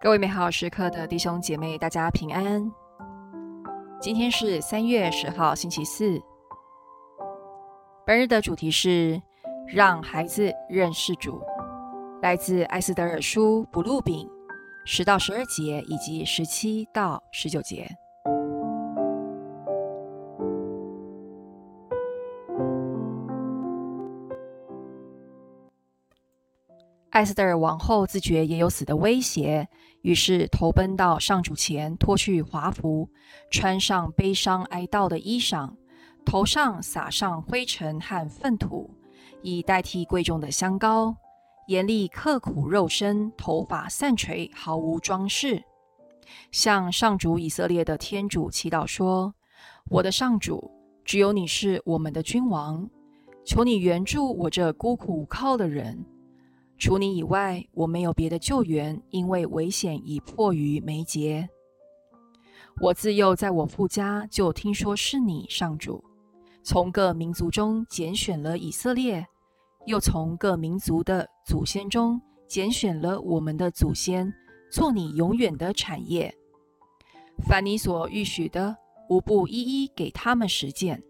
各位美好时刻的弟兄姐妹，大家平安。今天是三月十号，星期四。本日的主题是让孩子认识主，来自艾斯德尔书不录饼十到十二节以及十七到十九节。艾斯德尔王后自觉也有死的威胁，于是投奔到上主前，脱去华服，穿上悲伤哀悼的衣裳，头上撒上灰尘和粪土，以代替贵重的香膏，严厉刻苦肉身，头发散垂，毫无装饰，向上主以色列的天主祈祷说：“我的上主，只有你是我们的君王，求你援助我这孤苦无靠的人。”除你以外，我没有别的救援，因为危险已迫于眉睫。我自幼在我父家就听说是你上主，从各民族中拣选了以色列，又从各民族的祖先中拣选了我们的祖先，做你永远的产业。凡你所预许的，无不一一给他们实践。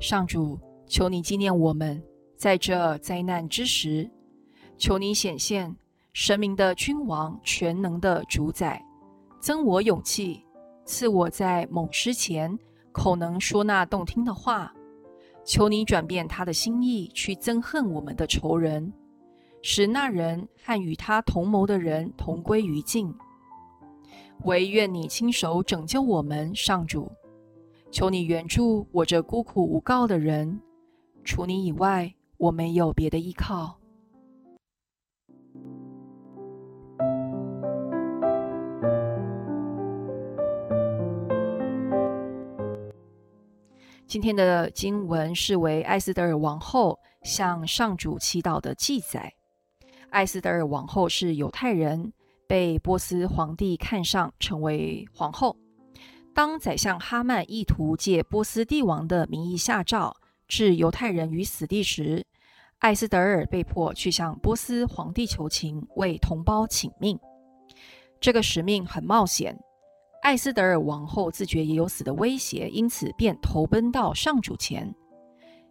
上主，求你纪念我们，在这灾难之时。求你显现，神明的君王，全能的主宰，增我勇气，赐我在猛狮前口能说那动听的话。求你转变他的心意，去憎恨我们的仇人，使那人和与他同谋的人同归于尽。唯愿你亲手拯救我们，上主。求你援助我这孤苦无告的人，除你以外，我没有别的依靠。今天的经文是为艾斯德尔王后向上主祈祷的记载。艾斯德尔王后是犹太人，被波斯皇帝看上，成为皇后。当宰相哈曼意图借波斯帝王的名义下诏，置犹太人于死地时，艾斯德尔被迫去向波斯皇帝求情，为同胞请命。这个使命很冒险。艾斯德尔王后自觉也有死的威胁，因此便投奔到上主前。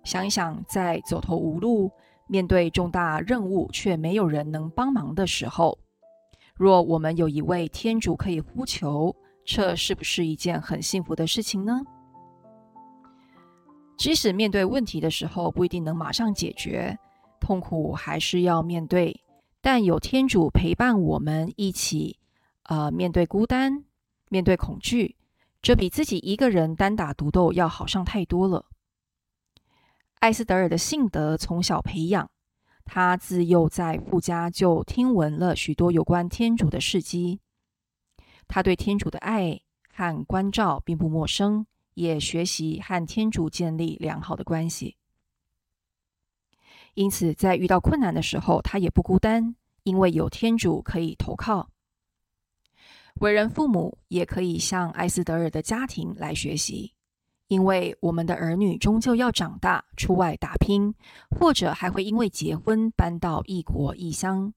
想一想，在走投无路、面对重大任务却没有人能帮忙的时候，若我们有一位天主可以呼求，这是不是一件很幸福的事情呢？即使面对问题的时候不一定能马上解决，痛苦还是要面对，但有天主陪伴我们一起，呃，面对孤单。面对恐惧，这比自己一个人单打独斗要好上太多了。艾斯德尔的性德从小培养，他自幼在富家就听闻了许多有关天主的事迹，他对天主的爱和关照并不陌生，也学习和天主建立良好的关系。因此，在遇到困难的时候，他也不孤单，因为有天主可以投靠。为人父母也可以向艾斯德尔的家庭来学习，因为我们的儿女终究要长大，出外打拼，或者还会因为结婚搬到异国异乡。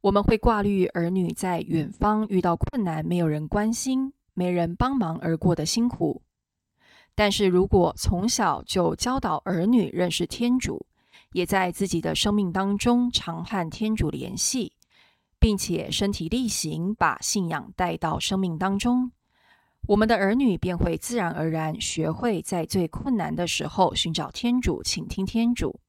我们会挂虑儿女在远方遇到困难，没有人关心、没人帮忙而过的辛苦。但是如果从小就教导儿女认识天主，也在自己的生命当中常和天主联系。并且身体力行，把信仰带到生命当中，我们的儿女便会自然而然学会在最困难的时候寻找天主，倾听天主。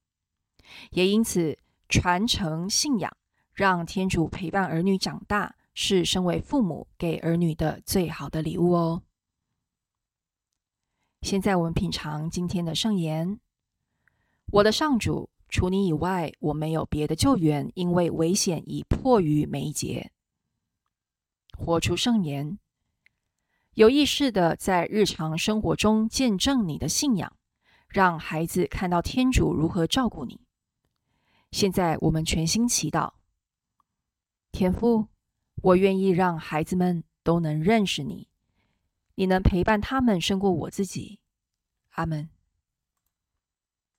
也因此，传承信仰，让天主陪伴儿女长大，是身为父母给儿女的最好的礼物哦。现在我们品尝今天的圣言，我的上主。除你以外，我没有别的救援，因为危险已迫于眉睫。活出圣言，有意识的在日常生活中见证你的信仰，让孩子看到天主如何照顾你。现在我们全心祈祷，天父，我愿意让孩子们都能认识你，你能陪伴他们胜过我自己。阿门。